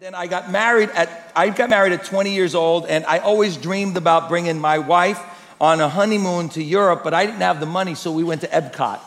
then I got married at I got married at 20 years old, and I always dreamed about bringing my wife on a honeymoon to Europe, but I didn't have the money, so we went to Epcot.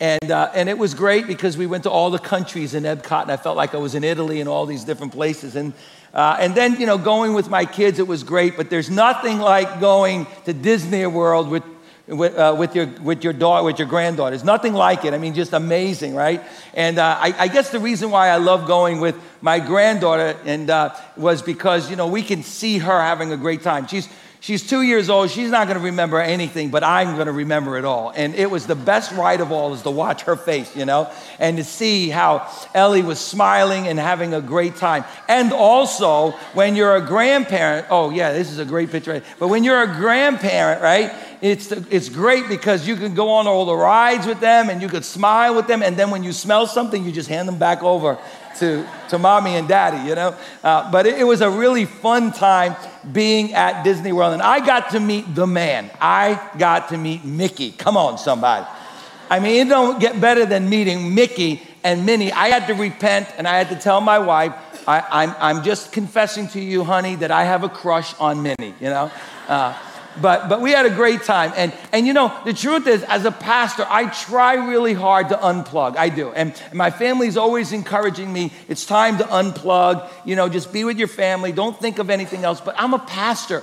And, uh, and it was great because we went to all the countries in Epcot, and I felt like I was in Italy and all these different places. And, uh, and then, you know, going with my kids, it was great, but there's nothing like going to Disney World with with, uh, with, your, with your daughter, with your granddaughters. Nothing like it. I mean, just amazing, right? And uh, I, I, guess the reason why I love going with my granddaughter and uh, was because you know we can see her having a great time. She's She's two years old. She's not going to remember anything, but I'm going to remember it all. And it was the best ride of all is to watch her face, you know, and to see how Ellie was smiling and having a great time. And also, when you're a grandparent, oh, yeah, this is a great picture. But when you're a grandparent, right, it's, it's great because you can go on all the rides with them and you could smile with them. And then when you smell something, you just hand them back over to, to mommy and daddy, you know? Uh, but it, it, was a really fun time being at Disney World. And I got to meet the man. I got to meet Mickey. Come on, somebody. I mean, it don't get better than meeting Mickey and Minnie. I had to repent and I had to tell my wife, I, am I'm, I'm just confessing to you, honey, that I have a crush on Minnie, you know? Uh, but but we had a great time. And and you know the truth is as a pastor i try really hard to unplug. I do. And, and my family's always encouraging me it's time to unplug. You know just be with your family. Don't think of anything else. But i'm a pastor.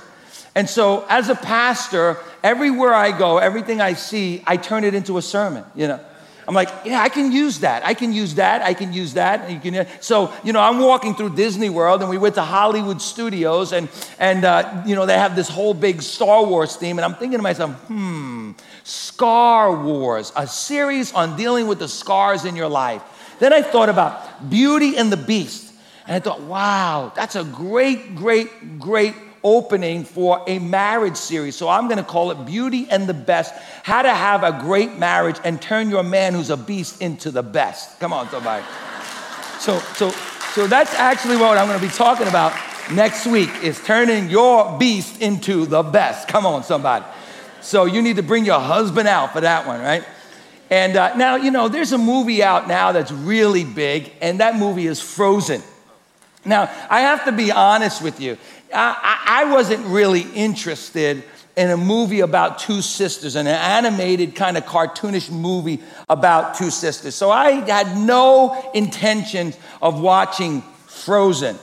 And so as a pastor everywhere i go everything i see i turn it into a sermon you know I'm like, yeah, I can use that. I can use that. I can use that. And you can, so, you know, I'm walking through Disney World and we went to Hollywood Studios and, and uh, you know, they have this whole big Star Wars theme. And I'm thinking to myself, hmm, Scar Wars, a series on dealing with the scars in your life. Then I thought about Beauty and the Beast. And I thought, wow, that's a great, great, great opening for a marriage series. So I'm going to call it Beauty and the Best How to Have a Great Marriage and Turn Your Man Who's a Beast into the Best. Come on, somebody. So, so, so that's actually what I'm going to be talking about next week is turning your beast into the best. Come on, somebody. So you need to bring your husband out for that one, right? And uh, now, you know, there's a movie out now that's really big, and that movie is Frozen. Now, I have to be honest with you. I, I wasn't really interested in a movie about two sisters, an animated kind of cartoonish movie about two sisters. So I had no intention of watching Frozen.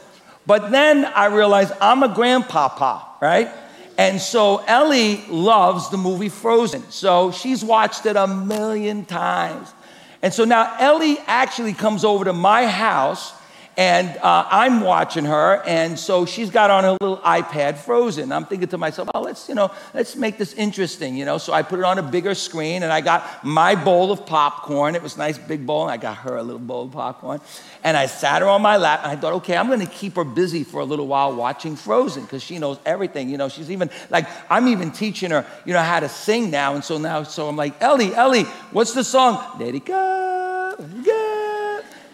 But then I realized I'm a grandpapa, right? And so Ellie loves the movie Frozen. So she's watched it a million times. And so now Ellie actually comes over to my house and uh, I'm watching her, and so she's got on her little iPad frozen. I'm thinking to myself, oh, let's, you know, let's make this interesting, you know. So I put it on a bigger screen, and I got my bowl of popcorn. It was nice big bowl, and I got her a little bowl of popcorn. And I sat her on my lap, and I thought, okay, I'm going to keep her busy for a little while watching Frozen, because she knows everything. You know, she's even, like, I'm even teaching her, you know, how to sing now. And so now, so I'm like, Ellie, Ellie, what's the song? Let it.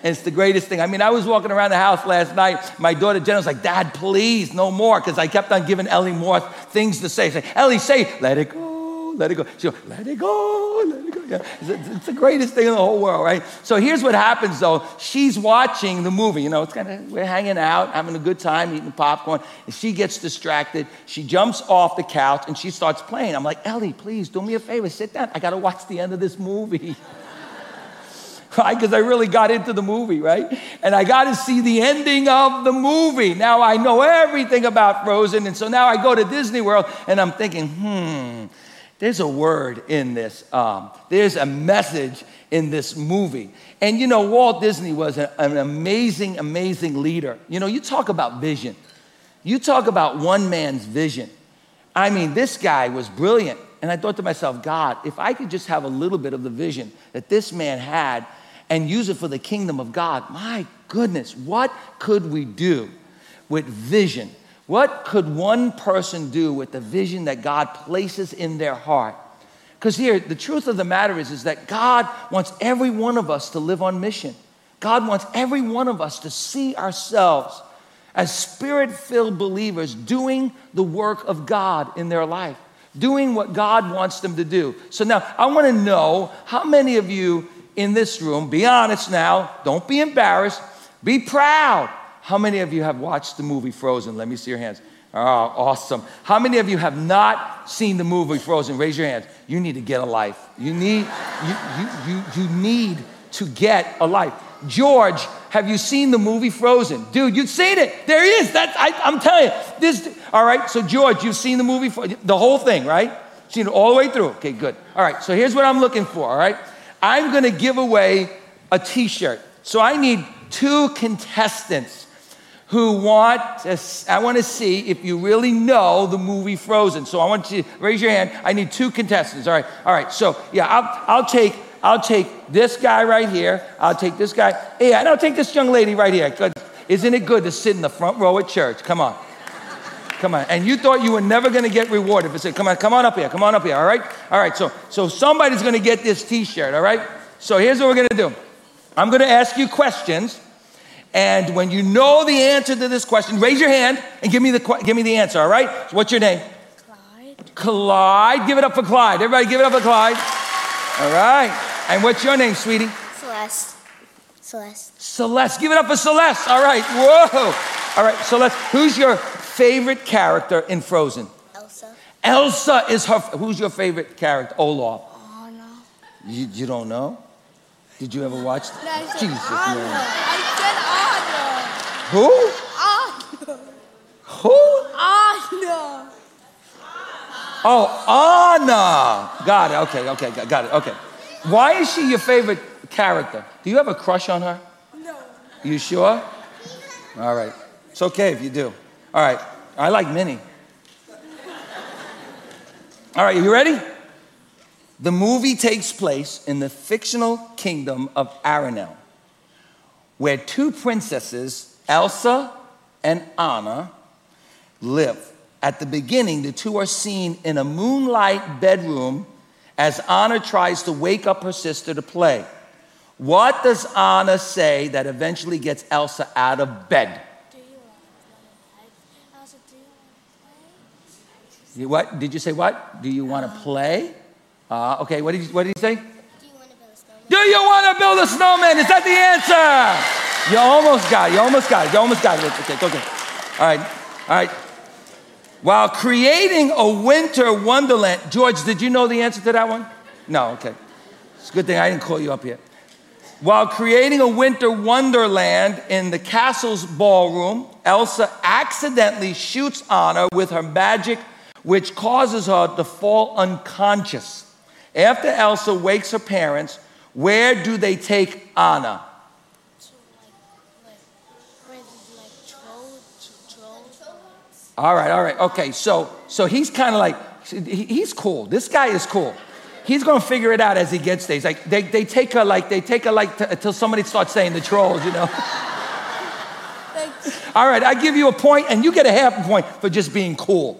And it's the greatest thing. I mean, I was walking around the house last night. My daughter Jenna was like, Dad, please, no more. Because I kept on giving Ellie more things to say. Say, Ellie, say, let it go, let it go. She goes, let it go, let it go. Yeah. It's, it's, the greatest thing in the whole world, right? So here's what happens though. She's watching the movie. You know, it's kind of, we're hanging out, having a good time, eating popcorn. And she gets distracted. She jumps off the couch and she starts playing. I'm like, Ellie, please do me a favor, sit down. I got to watch the end of this movie. right? Because I really got into the movie, right? And I got to see the ending of the movie. Now I know everything about Frozen. And so now I go to Disney World and I'm thinking, hmm, there's a word in this. Um, there's a message in this movie. And you know, Walt Disney was a, an amazing, amazing leader. You know, you talk about vision, you talk about one man's vision. I mean, this guy was brilliant. And I thought to myself, God, if I could just have a little bit of the vision that this man had, and use it for the kingdom of God. My goodness, what could we do with vision? What could one person do with the vision that God places in their heart? Because here, the truth of the matter is, is that God wants every one of us to live on mission. God wants every one of us to see ourselves as spirit filled believers doing the work of God in their life, doing what God wants them to do. So now I want to know how many of you in this room, be honest now, don't be embarrassed, Be proud. How many of you have watched the movie Frozen? Let me see your hands. Oh, awesome. How many of you have not seen the movie Frozen? Raise your hands. You need to get a life. You need, you, you, you, you need to get a life. George, have you seen the movie Frozen? Dude, you've seen it. There he is. That's, I, am telling you. This, all right, so George, you've seen the movie, the whole thing, right? Seen it all the way through. Okay, good. All right, so here's what I'm looking for, all right? I'm gonna give away a t shirt. So I need two contestants who want to, I want to see if you really know the movie Frozen. So I want you to raise your hand. I need two contestants. All right. All right. So yeah, I'll, I'll take I'll take this guy right here. I'll take this guy. Yeah, and I'll take this young lady right here. Isn't it good to sit in the front row at church? Come on. Come on. And you thought you were never going to get rewarded. But say, come on, come on up here. Come on up here. All right. All right. So, so somebody's going to get this T-shirt. All right. So here's what we're going to do. I'm going to ask you questions. And when you know the answer to this question, raise your hand and give me the, give me the answer, all right? So what's your name? Clyde. Clyde. Give it up for Clyde. Everybody give it up for Clyde. All right. And what's your name, sweetie? Celeste. Celeste. Celeste. Give it up for Celeste. All right. Whoa. All right, Celeste. Who's your favorite character in Frozen? Elsa. Elsa is her. Who's your favorite character? Olaf. Anna. You, you don't know? Did you ever watch? No, I said Jesus, Anna. man. I said Anna. Who? Anna. Who? Anna. Oh, Anna. Got it. Okay, okay, got- got it. Okay. Why is she your favorite character? Do you have a crush on her? No. You sure? All right. It's okay if you do. All right. I like Minnie. All right, you ready? The movie takes place in the fictional kingdom of Arendelle, where two princesses, Elsa and Anna, live. At the beginning, the two are seen in a moonlight bedroom as Anna tries to wake up her sister to play. What does Anna say that eventually gets Elsa out of bed? Do you want to play? Elsa, do you want to You- What did you say? What do you want to play? Uh, okay. What did you, what did he say? Do you want to build a snowman? Do you want to build a snowman? Is that the answer? You almost got it. You almost got it. You almost got it. Okay, okay. All right. All right. While creating a winter wonderland, George, did you know the answer to that one? No, okay. It's a good thing I didn't call you up here. While creating a winter wonderland in the castle's ballroom, Elsa accidentally shoots Anna with her magic, which causes her to fall unconscious. After Elsa wakes her parents, where do they take Anna? To like, like, where did like trolls, trolls? All right, all right, okay. So, so he's kind of like, he- he's cool. This guy is cool. He's gonna figure it out as he gets there. He's like, they, they take her like, they take her like t- until somebody starts saying the trolls, you know. Thanks. All right, I give you a point, and you get a half a point for just being cool.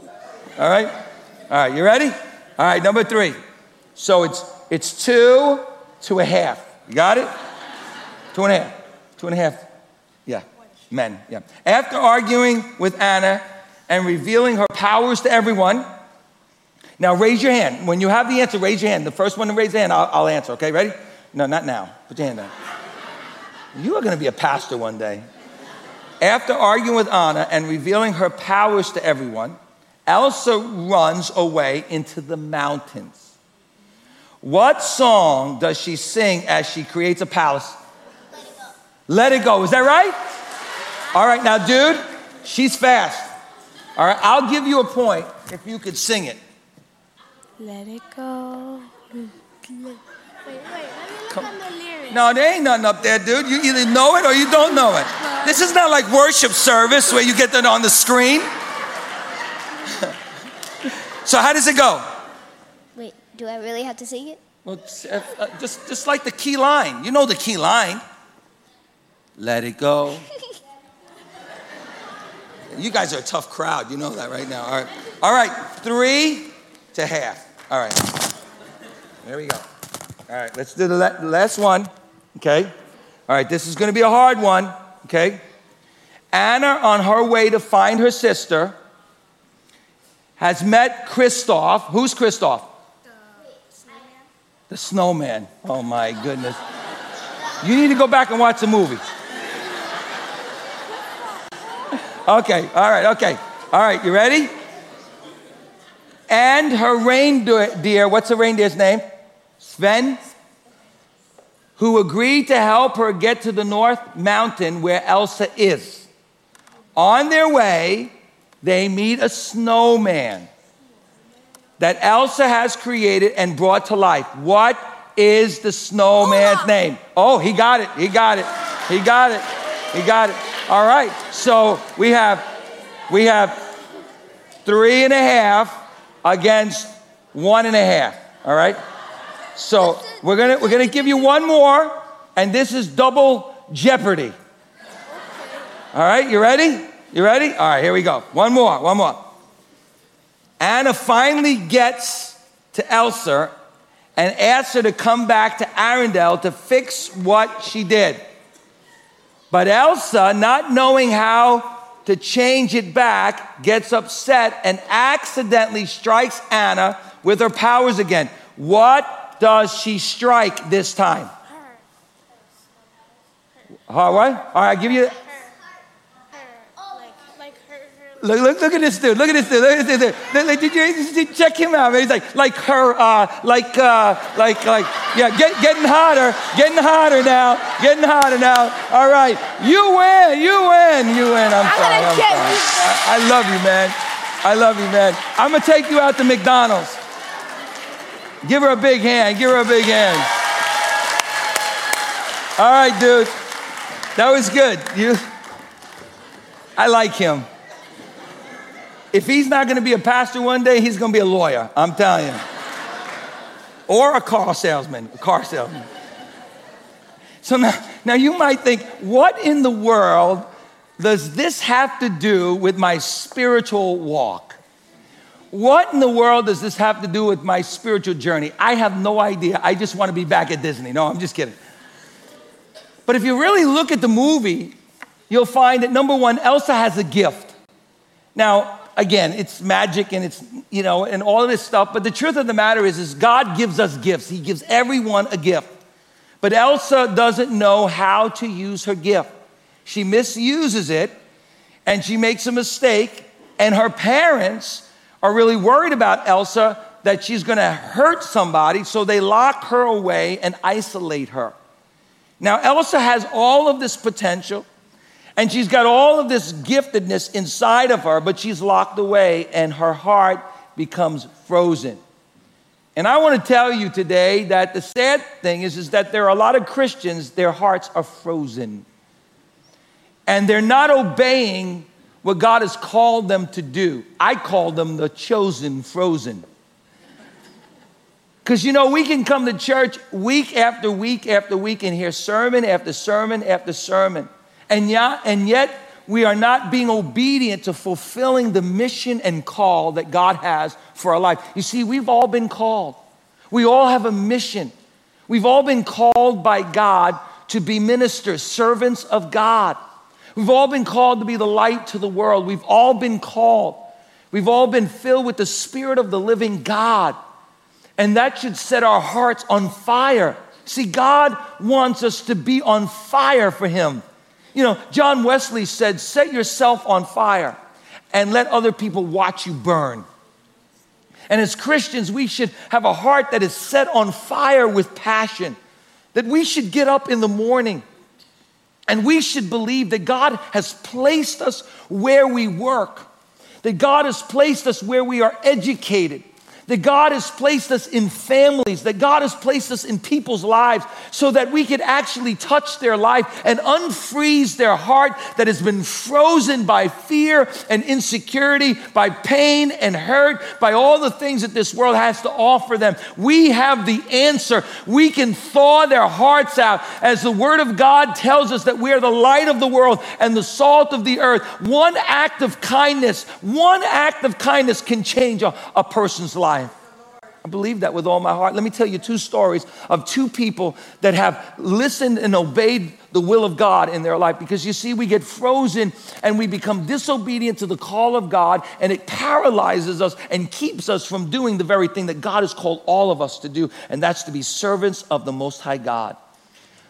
All right, all right, you ready? All right, number three. So it's it's two to a half. You got it? Two and a half. Two and a half. Yeah, men. Yeah. After arguing with Anna and revealing her powers to everyone. Now raise your hand. When you have the answer, raise your hand. The first one to raise their hand, I'll, I'll answer. Okay, ready? No, not now. Put your hand down. You are going to be a pastor one day. After arguing with Anna and revealing her powers to everyone, Elsa runs away into the mountains. What song does she sing as she creates a palace? Let it go. Let it go. Is that right? All right, now, dude, she's fast. All right, I'll give you a point if you could sing it. Let it go. Wait, wait, let me look Come- at the lyrics. No, there ain't nothing up there, dude. You either know it or you don't know it. This is not like worship service where you get that on the screen. so, how does it go? Wait, do I really have to sing it? Well, uh, just, just like the key line. You know the key line. Let it go. You guys are a tough crowd. You know that right now. All right. All right. Three to half. All right. There we go. All right. Let's do the last one. Okay. All right. This is going to be a hard one. Okay. Anna, on her way to find her sister, has met Kristoff. Who's Kristoff? The snowman. The snowman. Oh my goodness. You need to go back and watch the movie. Okay, all right, okay. All right, you ready? And her reindeer, what's the reindeer's name? Sven, who agreed to help her get to the North Mountain where Elsa is. On their way, they meet a snowman that Elsa has created and brought to life. What is the snowman's name? Oh, he got it. He got it. He got it. He got it. All right. So we have we have three and a half against one and a half. All right. So we're gonna we're gonna give you one more, and this is double jeopardy. All right. You ready? You ready? All right. Here we go. One more. One more. Anna finally gets to Elsa and asks her to come back to Arendelle to fix what she did. But Elsa, not knowing how to change it back, gets upset and accidentally strikes Anna with her powers again. What does she strike this time? All right, all right, I give you. Look, look, look at this dude. Look at this dude. Look at this dude. Look, did, you, did you check him out? Man? He's like, like her, uh, like, uh, like, like, yeah, get, getting hotter, getting hotter now, getting hotter now. All right, you win, you win, you win. I'm, I'm sorry. I'm sorry. I, I love you, man. I love you, man. I'm gonna take you out to McDonald's. Give her a big hand. Give her a big hand. All right, dude. That was good. You, I like him. If he's not going to be a pastor one day, he's going to be a lawyer. I'm telling you. Or a car salesman, a car salesman. So now, now you might think, what in the world does this have to do with my spiritual walk? What in the world does this have to do with my spiritual journey? I have no idea. I just want to be back at Disney. No, I'm just kidding. But if you really look at the movie, you'll find that number one, Elsa has a gift. Now, again, it's magic and it's, you know, and all of this stuff. But the truth of the matter is, is God gives us gifts. He gives everyone a gift. But Elsa doesn't know how to use her gift. She misuses it and she makes a mistake. And her parents are really worried about Elsa that she's going to hurt somebody. So they lock her away and isolate her. Now, Elsa has all of this potential. And she's got all of this giftedness inside of her, but she's locked away and her heart becomes frozen. And I want to tell you today that the sad thing is, is that there are a lot of Christians, their hearts are frozen. And they're not obeying what God has called them to do. I call them the chosen frozen. Because you know, we can come to church week after week after week and hear sermon after sermon after sermon. And yet, and yet we are not being obedient to fulfilling the mission and call that God has for our life. You see, we've all been called. We all have a mission. We've all been called by God to be ministers, servants of God. We've all been called to be the light to the world. We've all been called. We've all been filled with the Spirit of the living God. And that should set our hearts on fire. See, God wants us to be on fire for Him. You know, John Wesley said, Set yourself on fire and let other people watch you burn. And as Christians, we should have a heart that is set on fire with passion, that we should get up in the morning and we should believe that God has placed us where we work, that God has placed us where we are educated, that God has placed us in families, that God has placed us in people's lives so that we could actually touch their life and unfreeze their heart that has been frozen by fear and insecurity, by pain and hurt, by all the things that this world has to offer them. We have the answer. We can thaw their hearts out as the Word of God tells us that we are the light of the world and the salt of the earth. One act of kindness, one act of kindness can change a, a person's life. I believe that with all my heart. Let me tell you two stories of two people that have listened and obeyed the will of God in their life. Because you see, we get frozen and we become disobedient to the call of God, and it paralyzes us and keeps us from doing the very thing that God has called all of us to do, and that's to be servants of the Most High God.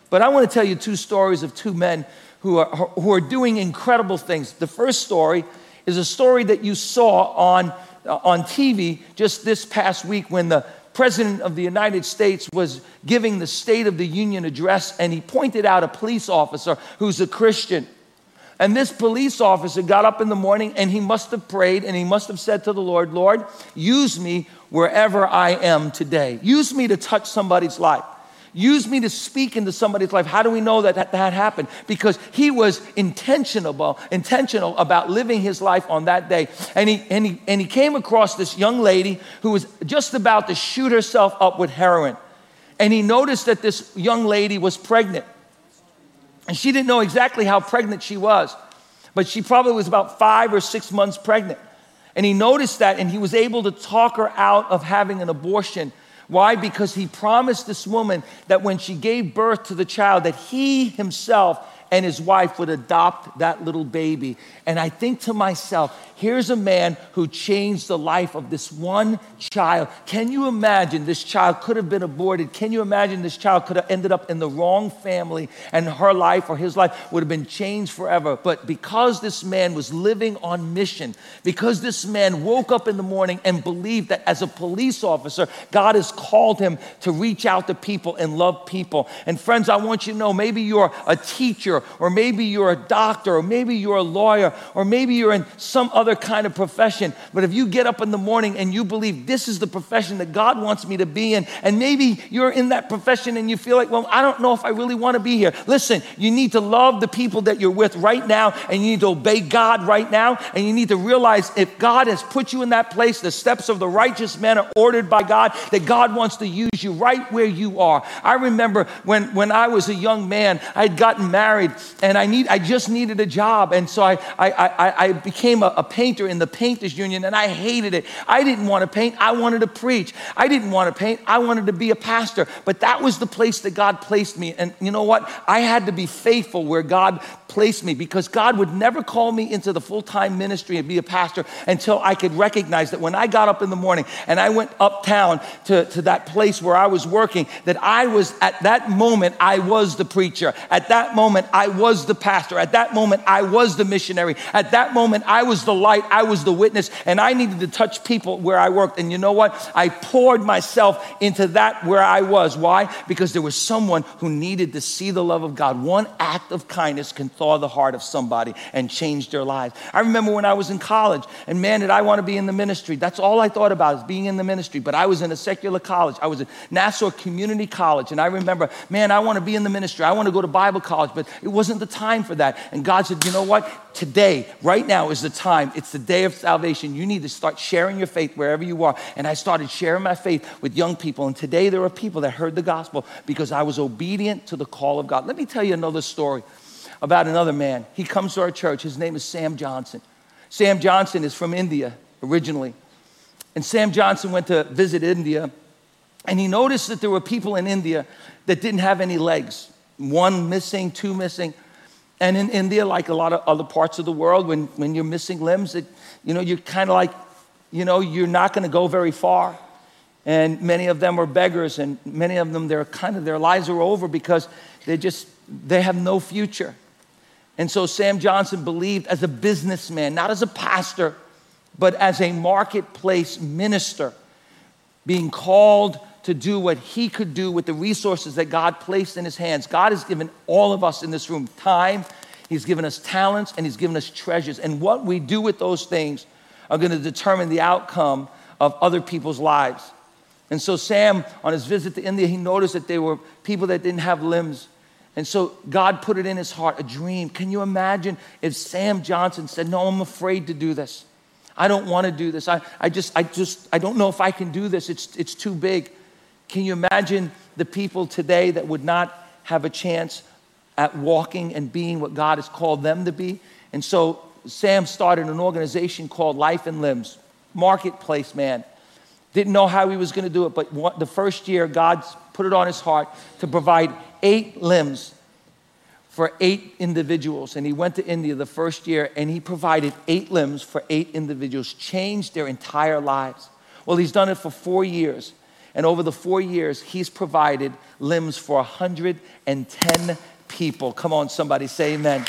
But I want to tell you two stories of two men who are, who are doing incredible things. The first story is a story that you saw on, Uh, on TV just this past week when the President of the United States was giving the State of the Union address and he pointed out a police officer who's a Christian. And this police officer got up in the morning and he must have prayed and he must have said to the Lord, Lord, use me wherever I am today. Use me to touch somebody's life. Use me to speak into somebody's life. How do we know that that, that happened? Because he was intentional, intentional about living his life on that day. And he, and, he, and he came across this young lady who was just about to shoot herself up with heroin. And he noticed that this young lady was pregnant. And she didn't know exactly how pregnant she was, but she probably was about five or six months pregnant. And he noticed that and he was able to talk her out of having an abortion why? Because he promised this woman that when she gave birth to the child, that he himself and his wife would adopt that little baby. And I think to myself, here's a man who changed the life of this one child. Can you imagine this child could have been aborted? Can you imagine this child could have ended up in the wrong family and her life or his life would have been changed forever? But because this man was living on mission, because this man woke up in the morning and believed that as a police officer, God has called him to reach out to people and love people. And friends, I want you to know maybe you're a teacher or maybe you're a doctor, or maybe you're a lawyer, or maybe you're in some other kind of profession. But if you get up in the morning and you believe this is the profession that God wants me to be in, and maybe you're in that profession and you feel like, well, I don't know if I really want to be here. Listen, you need to love the people that you're with right now, and you need to obey God right now, and you need to realize if God has put you in that place, the steps of the righteous man are ordered by God, that God wants to use you right where you are. I remember when, when I was a young man, I had gotten married and I, need, I just needed a job. And so I, I, I, I became a, a painter in the painters union and I hated it. I didn't want to paint, I wanted to preach. I didn't want to paint, I wanted to be a pastor. But that was the place that God placed me. And you know what? I had to be faithful where God placed me because God would never call me into the full time ministry and be a pastor until I could recognize that when I got up in the morning and I went uptown to, to that place where I was working, that I was at that moment, I was the preacher. At that moment, I was the pastor. At that moment, I was the missionary. At that moment, I was the light. I was the witness. And I needed to touch people where I worked. And you know what? I poured myself into that where I was. Why? Because there was someone who needed to see the love of God. One act of kindness can thaw the heart of somebody and change their lives. I remember when I was in college, and man, did I want to be in the ministry. That's all I thought about is being in the ministry. But I was in a secular college. I was at Nassau Community College. And I remember, man, I want to be in the ministry. I want to go to Bible college. But it wasn't the time for that. And God said, you know what? Today, right now is the time. It's the day of salvation. You need to start sharing your faith wherever you are. And I started sharing my faith with young people. And today there are people that heard the gospel because I was obedient to the call of God. Let me tell you another story about another man. He comes to our church. His name is Sam Johnson. Sam Johnson is from India originally. And Sam Johnson went to visit India. And he noticed that there were people in India that didn't have any legs one missing, two missing. And in India, like a lot of other parts of the world, when, when you're missing limbs, it, you know, you're kind of like, you know, you're not going to go very far. And many of them are beggars, and many of them, they're kind of, their lives are over because they just, they have no future. And so Sam Johnson believed as a businessman, not as a pastor, but as a marketplace minister, being called to do what he could do with the resources that God placed in his hands. God has given all of us in this room time, he's given us talents, and he's given us treasures. And what we do with those things are going to determine the outcome of other people's lives. And so, Sam, on his visit to India, he noticed that there were people that didn't have limbs. And so, God put it in his heart a dream. Can you imagine if Sam Johnson said, No, I'm afraid to do this? I don't want to do this. I, I just, I just, I don't know if I can do this. It's, it's too big. Can you imagine the people today that would not have a chance at walking and being what God has called them to be? And so Sam started an organization called Life and Limbs, marketplace man. Didn't know how he was going to do it, but the first year, God put it on his heart to provide eight limbs for eight individuals. And he went to India the first year and he provided eight limbs for eight individuals, changed their entire lives. Well, he's done it for four years. And over the four years, he's provided limbs for 110 people. Come on, somebody say amen.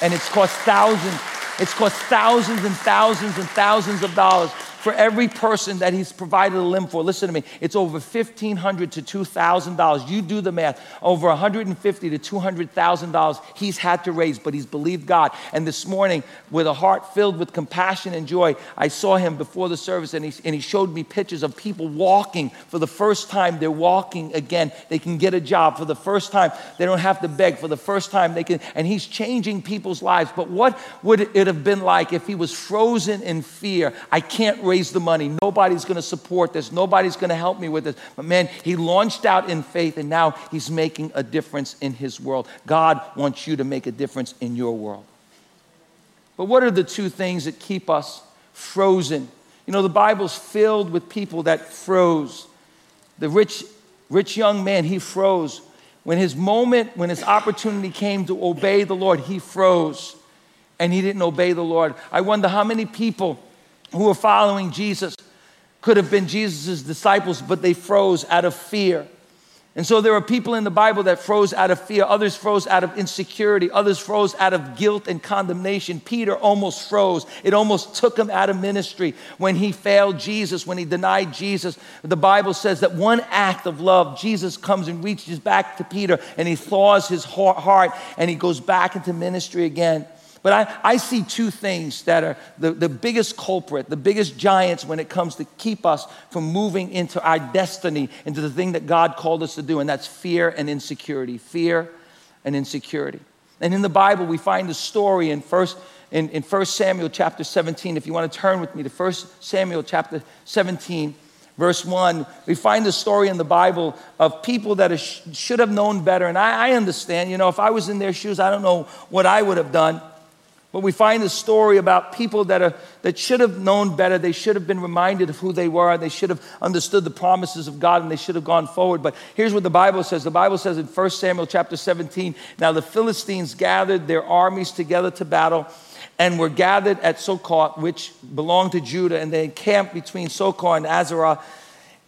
And it's cost thousands, it's cost thousands and thousands and thousands of dollars for every person that he's provided a limb for. Listen to me, it's over 1,500 to $2,000. You do the math, over 150 to $200,000 he's had to raise, but he's believed God. And this morning, with a heart filled with compassion and joy, I saw him before the service and he, and he showed me pictures of people walking for the first time. They're walking again. They can get a job for the first time. They don't have to beg for the first time. They can, and he's changing people's lives. But what would it have been like if he was frozen in fear? I can't raise the money. Nobody's going to support this. Nobody's going to help me with this. But man, he launched out in faith and now he's making a difference in his world. God wants you to make a difference in your world. But what are the two things that keep us frozen? You know, the Bible's filled with people that froze. The rich, rich young man, he froze. When his moment, when his opportunity came to obey the Lord, he froze and he didn't obey the Lord. I wonder how many people who were following Jesus could have been Jesus' disciples, but they froze out of fear. And so there are people in the Bible that froze out of fear, others froze out of insecurity, others froze out of guilt and condemnation. Peter almost froze. It almost took him out of ministry when he failed Jesus, when he denied Jesus. The Bible says that one act of love, Jesus comes and reaches back to Peter and he thaws his heart and he goes back into ministry again. But I, I see two things that are the, the biggest culprit, the biggest giants when it comes to keep us from moving into our destiny, into the thing that God called us to do, and that's fear and insecurity. Fear and insecurity. And in the Bible, we find a story in first in, in 1 Samuel chapter 17. If you want to turn with me to 1 Samuel chapter 17, verse 1, we find a story in the Bible of people that should have known better. And I, I understand, you know, if I was in their shoes, I don't know what I would have done. But we find a story about people that, are, that should have known better. They should have been reminded of who they were. They should have understood the promises of God and they should have gone forward. But here's what the Bible says. The Bible says in 1 Samuel chapter 17, now the Philistines gathered their armies together to battle and were gathered at Sokoh, which belonged to Judah, and they encamped between Sokoh and Azekah.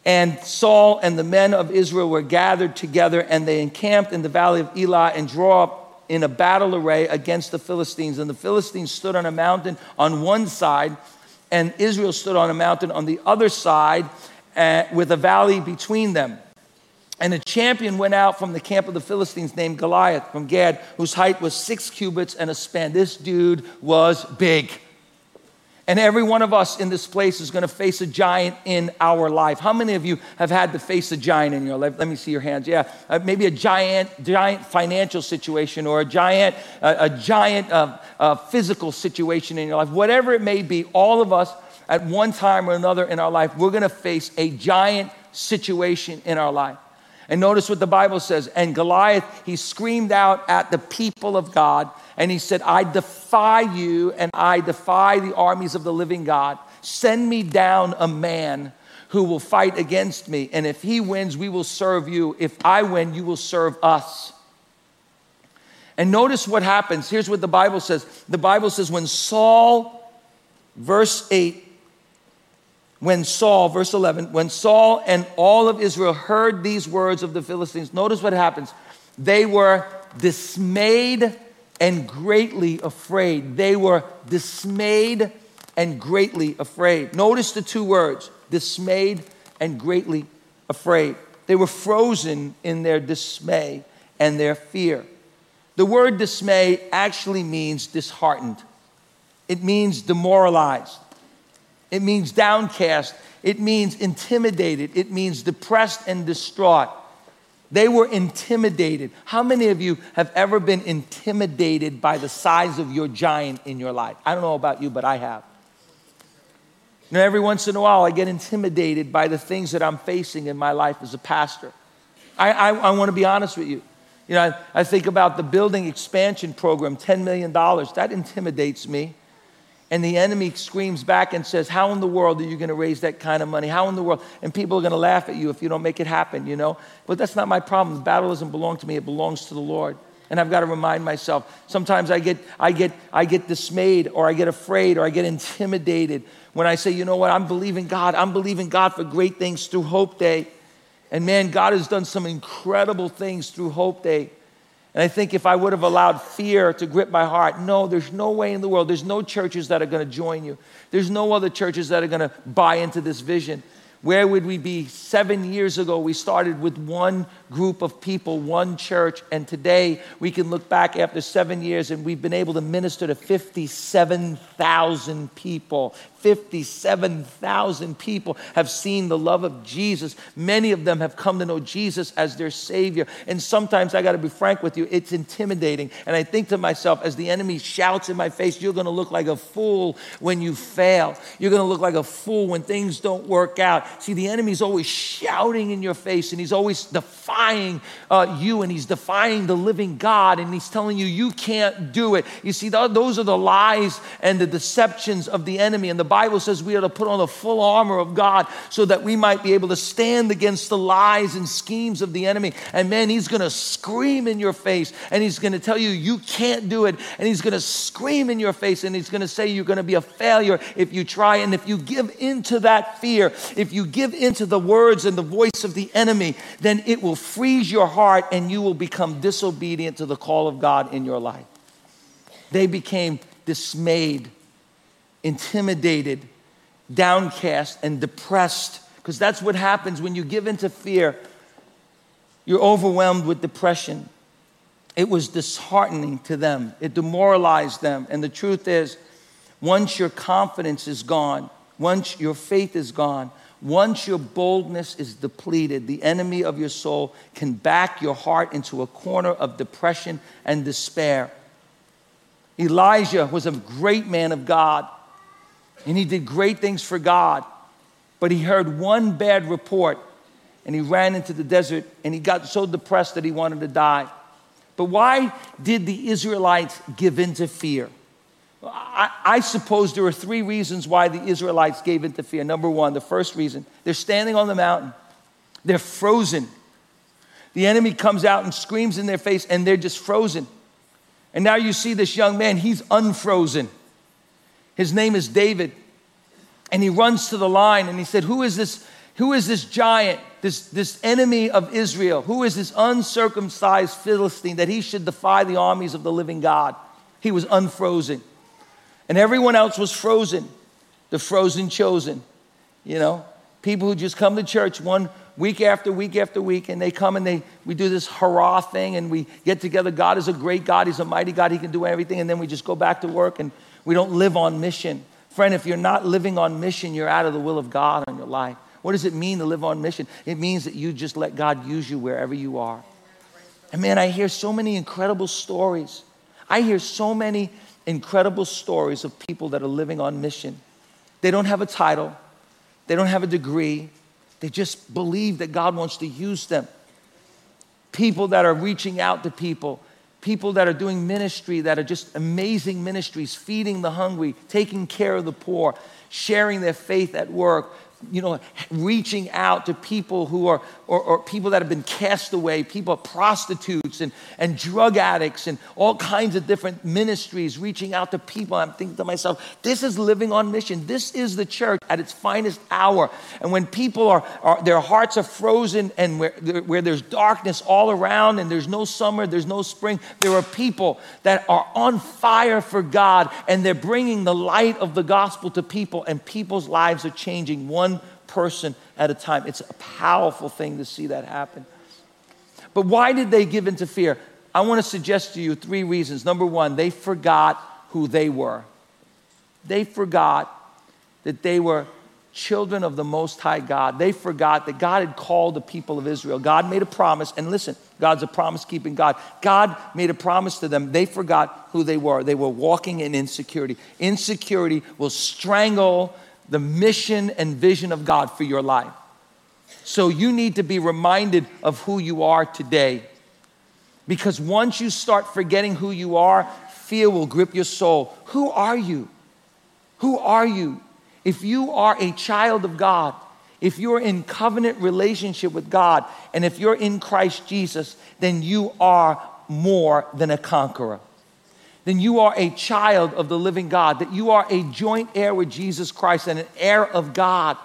And Saul and the men of Israel were gathered together, and they encamped in the valley of Elah and drew up in a battle array against the Philistines. And the Philistines stood on a mountain on one side, and Israel stood on a mountain on the other side uh, with a valley between them. And a champion went out from the camp of the Philistines named Goliath from Gath, whose height was six cubits and a span. This dude was big. And every one of us in this place is going to face a giant in our life. How many of you have had to face a giant in your life? Let me see your hands. Yeah, uh, maybe a giant, giant financial situation or a giant, uh, a giant uh, uh, physical situation in your life. Whatever it may be, all of us at one time or another in our life, we're going to face a giant situation in our life. And notice what the Bible says. And Goliath, he screamed out at the people of God and he said, I defy you and I defy the armies of the living God. Send me down a man who will fight against me. And if he wins, we will serve you. If I win, you will serve us. And notice what happens. Here's what the Bible says the Bible says, when Saul, verse 8, when Saul, verse 11, when Saul and all of Israel heard these words of the Philistines, notice what happens. They were dismayed and greatly afraid. They were dismayed and greatly afraid. Notice the two words dismayed and greatly afraid. They were frozen in their dismay and their fear. The word dismay actually means disheartened, it means demoralized. It means downcast. It means intimidated. It means depressed and distraught. They were intimidated. How many of you have ever been intimidated by the size of your giant in your life? I don't know about you, but I have. You know, every once in a while, I get intimidated by the things that I'm facing in my life as a pastor. I, I, I want to be honest with you. You know, I, I think about the building expansion program, $10 million. That intimidates me. And the enemy screams back and says, How in the world are you going to raise that kind of money? How in the world? And people are going to laugh at you if you don't make it happen, you know? But that's not my problem. The battle doesn't belong to me, it belongs to the Lord. And I've got to remind myself. Sometimes I get, I get, I get dismayed or I get afraid or I get intimidated when I say, you know what, I'm believing God. I'm believing God for great things through Hope Day. And man, God has done some incredible things through Hope Day. And I think if I would have allowed fear to grip my heart, no, there's no way in the world. There's no churches that are going to join you. There's no other churches that are going to buy into this vision. Where would we be? Seven years ago, we started with one group of people, one church, and today we can look back after seven years and we've been able to minister to 57,000 people. 57,000 people have seen the love of Jesus. Many of them have come to know Jesus as their Savior. And sometimes I got to be frank with you, it's intimidating. And I think to myself, as the enemy shouts in my face, you're going to look like a fool when you fail. You're going to look like a fool when things don't work out. See, the enemy's always shouting in your face and he's always defying uh, you and he's defying the living God and he's telling you, you can't do it. You see, those are the lies and the deceptions of the enemy. And the Bible says we are to put on the full armor of God so that we might be able to stand against the lies and schemes of the enemy. And man, he's going to scream in your face and he's going to tell you you can't do it. And he's going to scream in your face and he's going to say you're going to be a failure if you try. And if you give into that fear, if you give into the words and the voice of the enemy, then it will freeze your heart and you will become disobedient to the call of God in your life. They became dismayed intimidated, downcast, and depressed. Because that's what happens when you give into fear. You're overwhelmed with depression. It was disheartening to them, it demoralized them. And the truth is, once your confidence is gone, once your faith is gone, once your boldness is depleted, the enemy of your soul can back your heart into a corner of depression and despair. Elijah was a great man of God and he did great things for God. But he heard one bad report and he ran into the desert and he got so depressed that he wanted to die. But why did the Israelites give in to fear? I, I, suppose there are three reasons why the Israelites gave in to fear. Number one, the first reason, they're standing on the mountain, they're frozen. The enemy comes out and screams in their face, and they're just frozen. And now you see this young man, he's unfrozen. His name is David. And he runs to the line and he said, Who is this? Who is this giant, this, this enemy of Israel? Who is this uncircumcised Philistine that he should defy the armies of the living God? He was unfrozen. And everyone else was frozen, the frozen chosen. You know, people who just come to church one week after week after week, and they come and they we do this hurrah thing and we get together. God is a great God, He's a mighty God, He can do everything, and then we just go back to work and we don't live on mission. Friend, if you're not living on mission, you're out of the will of God on your life. What does it mean to live on mission? It means that you just let God use you wherever you are. And man, I hear so many incredible stories. I hear so many incredible stories of people that are living on mission. They don't have a title, they don't have a degree, they just believe that God wants to use them. People that are reaching out to people people that are doing ministry that are just amazing ministries, feeding the hungry, taking care of the poor, sharing their faith at work, you know, reaching out to people who are, or, or, people that have been cast away, people, prostitutes and, and drug addicts and all kinds of different ministries, reaching out to people. I'm thinking to myself, this is living on mission. This is the church at its finest hour. And when people are, are their hearts are frozen and where, where there's darkness all around and there's no summer, there's no spring, there are people that are on fire for God and they're bringing the light of the gospel to people and people's lives are changing one person at a time. It's a powerful thing to see that happen. But why did they give into fear? I want to suggest to you three reasons. Number one, they forgot who they were. They forgot that they were children of the Most High God. They forgot that God had called the people of Israel. God made a promise, and listen, God's a promise keeping God. God made a promise to them. They forgot who they were. They were walking in insecurity. Insecurity will strangle the mission and vision of God for your life. So you need to be reminded of who you are today. Because once you start forgetting who you are, fear will grip your soul. Who are you? Who are you? If you are a child of God, if you're in covenant relationship with God, and if you're in Christ Jesus, then you are more than a conqueror then you are a child of the living God, that you are a joint heir with Jesus Christ and an heir of God.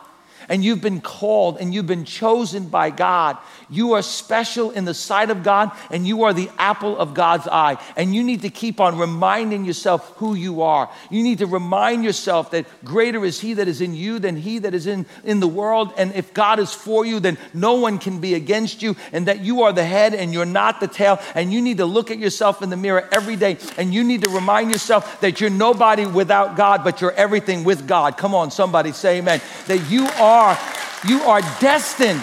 And you've been called and you've been chosen by God. You are special in the sight of God and you are the apple of God's eye. And you need to keep on reminding yourself who you are. You need to remind yourself that greater is He that is in you than He that is in, in the world. And if God is for you, then no one can be against you, and that you are the head and you're not the tail. And you need to look at yourself in the mirror every day and you need to remind yourself that you're nobody without God, but you're everything with God. Come on, somebody say amen. That you are, you are destined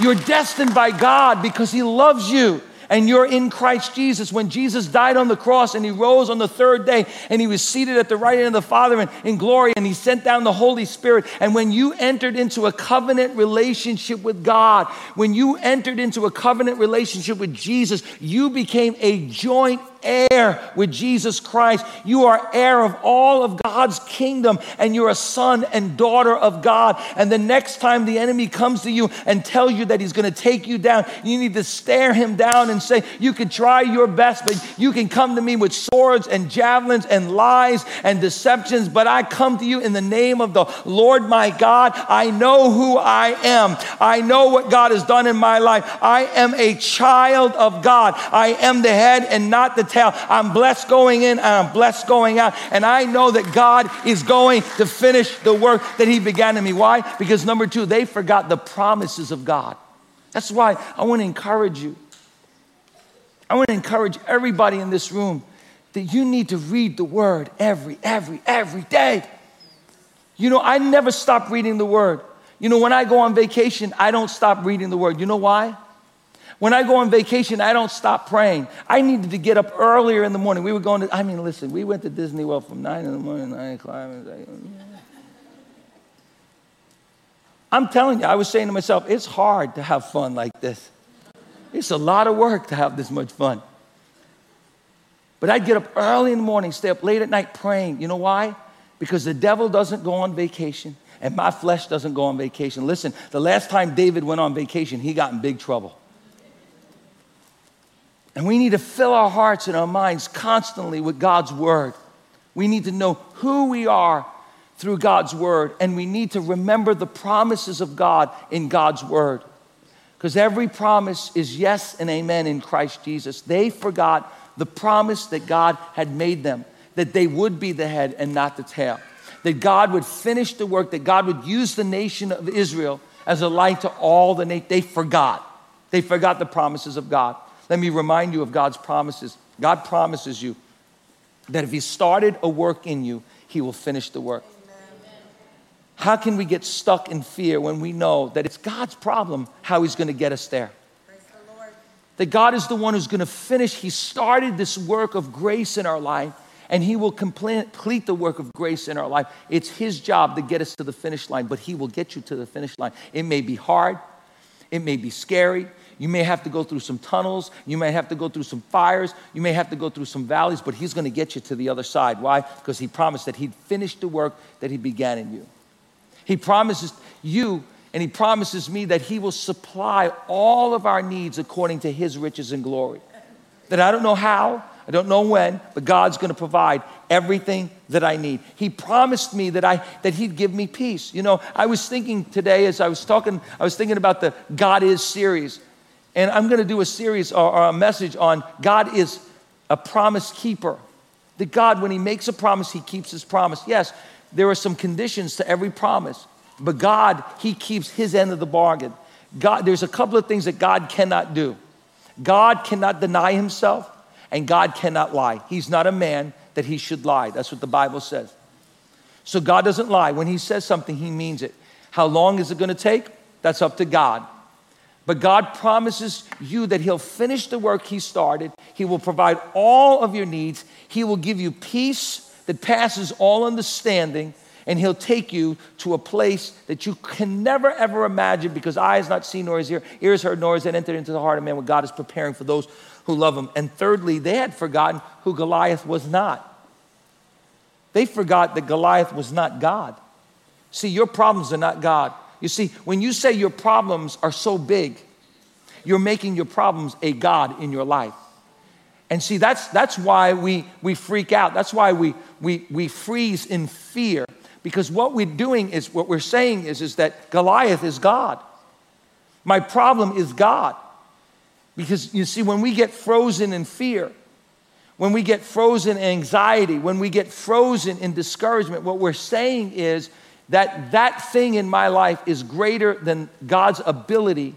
you're destined by God because He loves you and you're in Christ Jesus. When Jesus died on the cross and he rose on the third day and he was seated at the right hand of the Father in, in, glory and he sent down the Holy Spirit. And when you entered into a covenant relationship with God, when you entered into a covenant relationship with Jesus, you became a joint heir with Jesus Christ. You are heir of all of God's kingdom, and you're a son and daughter of God. And the next time the enemy comes to you and tells you that he's going to take you down, you need to stare him down and say, You can try your best, but you can come to me with swords and javelins and lies and deceptions. But I come to you in the name of the Lord my God. I know who I am, I know what God has done in my life. I am a child of God, I am the head and not the tail. I'm blessed going in and I'm blessed going out. And I know that God is going to finish the work that He began in me. Why? Because number two, they forgot the promises of God. That's why I want to encourage you. I want to encourage everybody in this room that you need to read the word every, every, every day. You know, I never stop reading the word. You know, when I go on vacation, I don't stop reading the word. You know why? When I go on vacation, I don't stop praying. I needed to get up earlier in the morning. We were going to, I mean, listen, we went to Disney World from 9 in the morning, 9 o'clock. I'm telling you, I was saying to myself, it's hard to have fun like this. It's a lot of work to have this much fun. But I'd get up early in the morning, stay up late at night praying. You know why? Because the devil doesn't go on vacation and my flesh doesn't go on vacation. Listen, the last time David went on vacation, he got in big trouble. And we need to fill our hearts and our minds constantly with God's word. We need to know who we are through God's word, and we need to remember the promises of God in God's word. Because every promise is yes and amen in Christ Jesus. They forgot the promise that God had made them, that they would be the head and not the tail, that God would finish the work, that God would use the nation of Israel as a light to all the nations. They forgot. They forgot the promises of God. Let me remind you of God's promises. God promises you that if He started a work in you, He will finish the work. How can we get stuck in fear when we know that it's God's problem how He's going to get us there? That God is the one who's going to finish. He started this work of grace in our life, and He will complete the work of grace in our life. It's His job to get us to the finish line, but He will get you to the finish line. It may be hard, it may be scary, you may have to go through some tunnels. You may have to go through some fires. You may have to go through some valleys, but He's going to get you to the other side. Why? Because He promised that He'd finish the work that He began in you. He promises you and He promises me that He will supply all of our needs according to His riches and glory. That I don't know how, I don't know when, but God's going to provide everything that I need. He promised me that I that he'd give me peace. You know, I was thinking today as I was talking I was thinking about the God is series. And I'm going to do a series or, or a message on God is a promise keeper. That God, when He makes a promise, He keeps His promise. Yes, there are some conditions to every promise, but God, He keeps His end of the bargain. God, there's a couple of things that God cannot do. God cannot deny Himself, and God cannot lie. He's not a man that He should lie. That's what the Bible says. So God doesn't lie. When He says something, He means it. How long is it going to take? That's up to God. But God promises you that He'll finish the work He started. He will provide all of your needs. He will give you peace that passes all understanding. And He'll take you to a place that you can never ever imagine because eyes not seen nor is ear, ears heard nor is it entered into the heart of man what God is preparing for those who love Him. And thirdly, they had forgotten who Goliath was not. They forgot that Goliath was not God. See, your problems are not God. You see, when you say your problems are so big, you're making your problems a God in your life. And see, that's, that's why we, we freak out. That's why we, we, we freeze in fear. Because what we're doing is, what we're saying is, is that Goliath is God. My problem is God. Because you see, when we get frozen in fear, when we get frozen in anxiety, when we get frozen in discouragement, what we're saying is that that thing in my life is greater than God's ability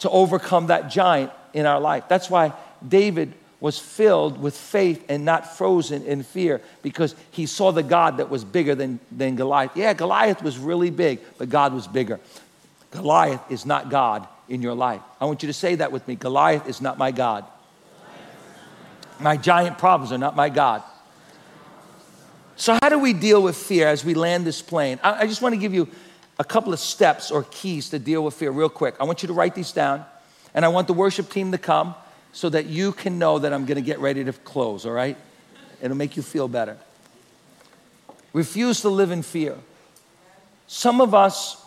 to overcome that giant in our life. That's why David was filled with faith and not frozen in fear because he saw the God that was bigger than, than Goliath. Yeah, Goliath was really big, but God was bigger. Goliath is not God in your life. I want you to say that with me Goliath is not my God. My giant problems are not my God. So, how do we deal with fear as we land this plane? I, I just want to give you a couple of steps or keys to deal with fear, real quick. I want you to write these down, and I want the worship team to come so that you can know that I'm going to get ready to close, all right? It'll make you feel better. Refuse to live in fear. Some of us,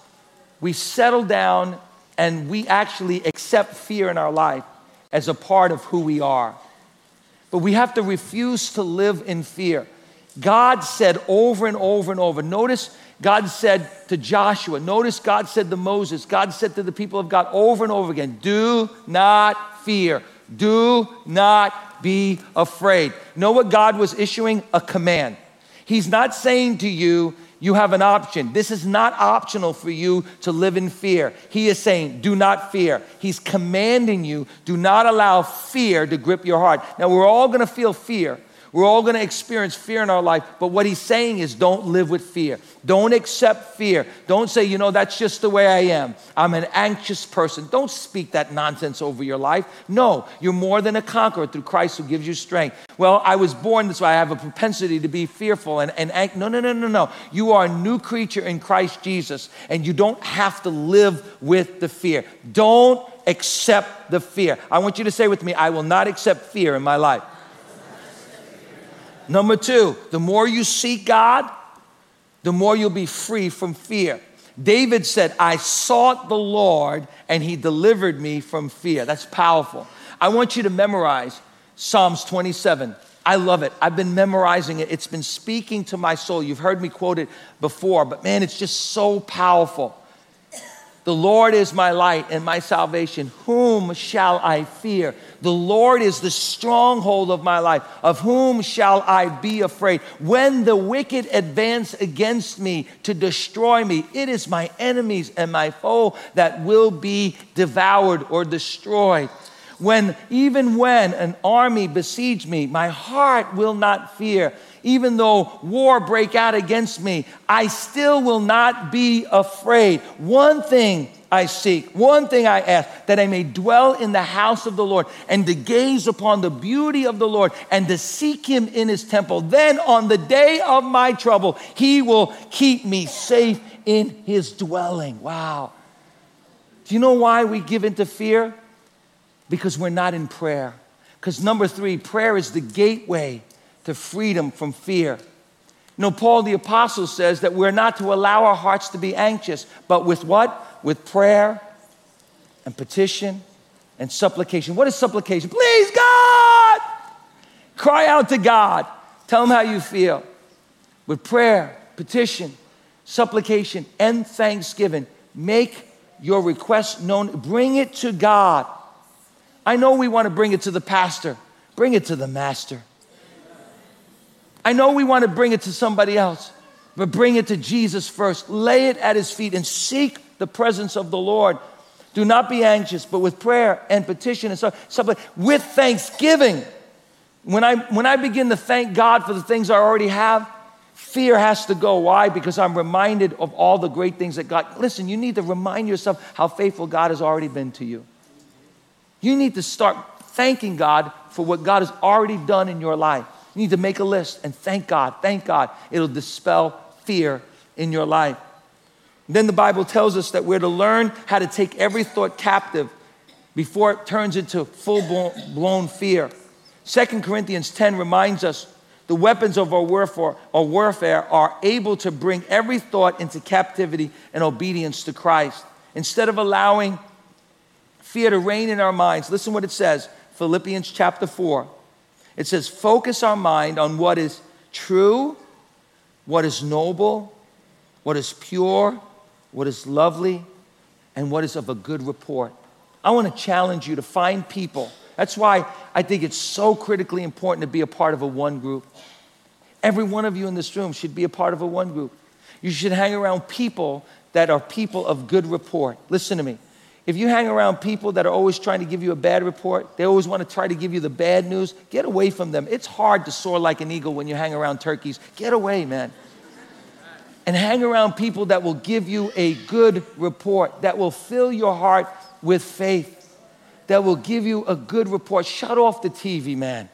we settle down and we actually accept fear in our life as a part of who we are. But we have to refuse to live in fear. God said over and over and over. Notice God said to Joshua, notice God said to Moses, God said to the people of God over and over again, do not fear. Do not be afraid. Know what God was issuing? A command. He's not saying to you, you have an option. This is not optional for you to live in fear. He is saying, do not fear. He's commanding you, do not allow fear to grip your heart. Now, we're all gonna feel fear. We're all going to experience fear in our life, but what he's saying is don't live with fear. Don't accept fear. Don't say, you know, that's just the way I am. I'm an anxious person. Don't speak that nonsense over your life. No, you're more than a conqueror through Christ who gives you strength. Well, I was born this way. I have a propensity to be fearful and, and no, no, no, no, no. You are a new creature in Christ Jesus, and you don't have to live with the fear. Don't accept the fear. I want you to say with me, I will not accept fear in my life. Number two, the more you seek God, the more you'll be free from fear. David said, I sought the Lord and he delivered me from fear. That's powerful. I want you to memorize Psalms 27. I love it. I've been memorizing it. It's been speaking to my soul. You've heard me quote it before, but man, it's just so powerful. The Lord is my light and my salvation. Whom shall I fear? The Lord is the stronghold of my life. Of whom shall I be afraid? When the wicked advance against me to destroy me, it is my enemies and my foe that will be devoured or destroyed. When, even when an army besiege me, my heart will not fear. Even though war break out against me, I still will not be afraid. One thing I seek, one thing I ask, that I may dwell in the house of the Lord and to gaze upon the beauty of the Lord and to seek him in his temple. Then on the day of my trouble, he will keep me safe in his dwelling. Wow. Do you know why we give into fear? Because we're not in prayer. Because number three, prayer is the gateway to freedom from fear. You know, Paul the Apostle says that we're not to allow our hearts to be anxious, but with what? With prayer and petition and supplication. What is supplication? Please, God! Cry out to God. Tell him how you feel. With prayer, petition, supplication, and thanksgiving, make your request known. Bring it to God. I know we want to bring it to the pastor, bring it to the master. I know we want to bring it to somebody else, but bring it to Jesus first. Lay it at his feet and seek the presence of the Lord. Do not be anxious, but with prayer and petition and like, with thanksgiving. When I, when I begin to thank God for the things I already have, fear has to go. Why? Because I'm reminded of all the great things that God. Listen, you need to remind yourself how faithful God has already been to you. You need to start thanking God for what God has already done in your life. You need to make a list and thank God, thank God. It'll dispel fear in your life. Then the Bible tells us that we're to learn how to take every thought captive before it turns into full blown fear. 2 Corinthians 10 reminds us the weapons of our warfare, our warfare are able to bring every thought into captivity and obedience to Christ. Instead of allowing fear to reign in our minds, listen what it says Philippians chapter 4. It says, focus our mind on what is true, what is noble, what is pure, what is lovely, and what is of a good report. I want to challenge you to find people. That's why I think it's so critically important to be a part of a one group. Every one of you in this room should be a part of a one group. You should hang around people that are people of good report. Listen to me. If you hang around people that are always trying to give you a bad report, they always want to try to give you the bad news, get away from them. It's hard to soar like an eagle when you hang around turkeys. Get away, man. And hang around people that will give you a good report, that will fill your heart with faith, that will give you a good report. Shut off the TV, man.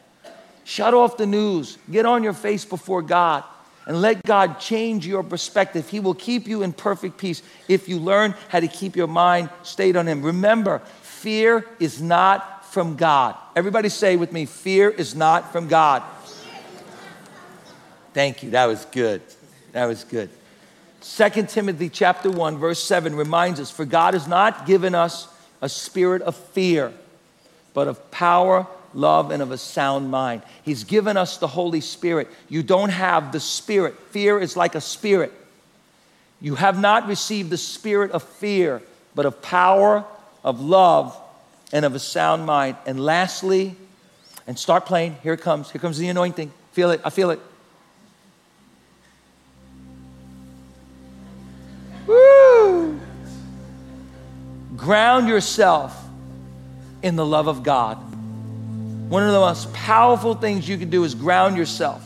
Shut off the news. Get on your face before God and let God change your perspective. He will keep you in perfect peace if you learn how to keep your mind stayed on Him. Remember, fear is not from God. Everybody say with me, fear is not from God. Thank you. That was good. That was good. 2 Timothy chapter 1 verse 7 reminds us for God has not given us a spirit of fear but of power love, and of a sound mind. He's given us the Holy Spirit. You don't have the Spirit. Fear is like a spirit. You have not received the spirit of fear, but of power, of love, and of a sound mind. And lastly, and start playing. Here it comes. Here comes the anointing. Feel it. I feel it. Woo! Ground yourself in the love of God. One of the most powerful things you can do is ground yourself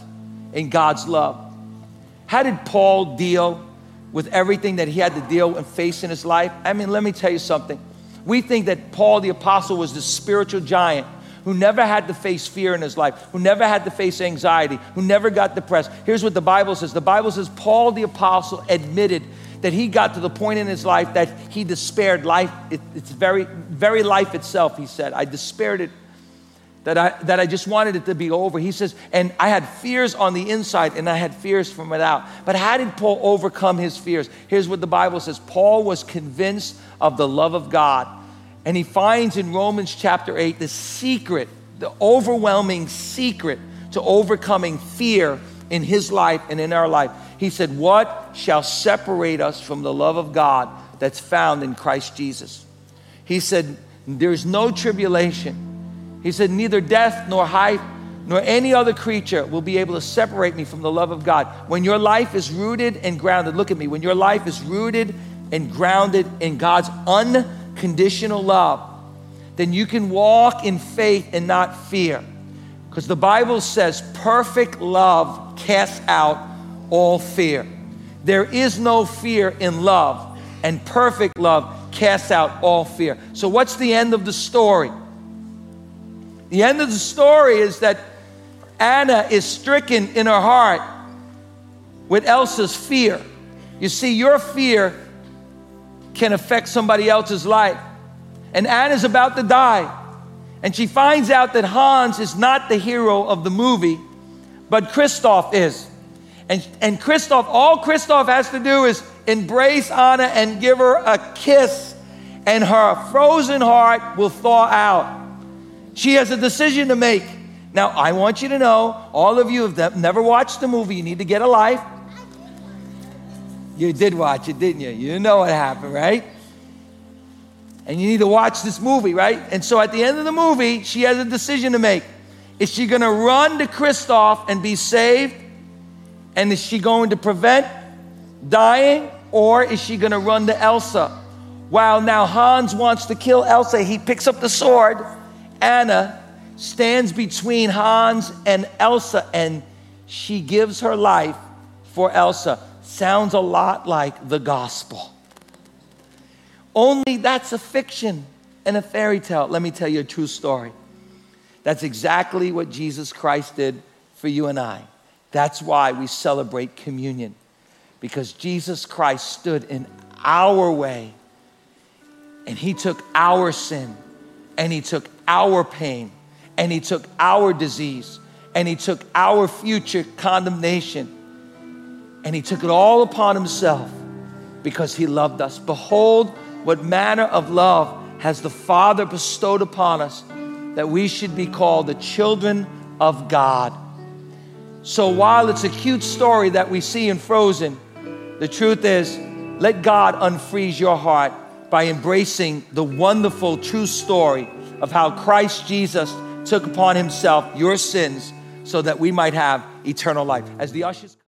in God's love. How did Paul deal with everything that he had to deal and face in his life? I mean, let me tell you something. We think that Paul the apostle was the spiritual giant who never had to face fear in his life, who never had to face anxiety, who never got depressed. Here's what the Bible says the Bible says Paul the apostle admitted that he got to the point in his life that he despaired life it, it's very very life itself he said i despaired it that I, that I just wanted it to be over. He says, and I had fears on the inside and I had fears from without. But how did Paul overcome his fears? Here's what the Bible says Paul was convinced of the love of God. And he finds in Romans chapter 8 the secret, the overwhelming secret to overcoming fear in his life and in our life. He said, What shall separate us from the love of God that's found in Christ Jesus? He said, There's no tribulation he said, Neither death nor height nor any other creature will be able to separate me from the love of God. When your life is rooted and grounded, look at me, when your life is rooted and grounded in God's unconditional love, then you can walk in faith and not fear. Because the Bible says perfect love casts out all fear. There is no fear in love, and perfect love casts out all fear. So, what's the end of the story? The end of the story is that Anna is stricken in her heart with Elsa's fear. You see, your fear can affect somebody else's life. And Anna's about to die. And she finds out that Hans is not the hero of the movie, but Kristoff is. And, and Kristoff, all Kristoff has to do is embrace Anna and give her a kiss, and her frozen heart will thaw out. She has a decision to make. Now, I want you to know, all of you have never watched the movie, you need to get a life. You did watch it, didn't you? You know what happened, right? And you need to watch this movie, right? And so at the end of the movie, she has a decision to make. Is she going to run to Kristoff and be saved? And is she going to prevent dying? Or is she going to run to Elsa? While now Hans wants to kill Elsa, he picks up the sword Anna stands between Hans and Elsa, and she gives her life for Elsa. Sounds a lot like the gospel. Only that's a fiction and a fairy tale. Let me tell you a true story. That's exactly what Jesus Christ did for you and I. That's why we celebrate communion, because Jesus Christ stood in our way and he took our sin and he took our pain and he took our disease and he took our future condemnation and he took it all upon himself because he loved us. Behold, what manner of love has the Father bestowed upon us that we should be called the children of God. So while it's a cute story that we see in Frozen, The truth is, let God unfreeze your heart by embracing the wonderful, true story of how Christ Jesus took upon himself your sins so that we might have eternal life. As the ushers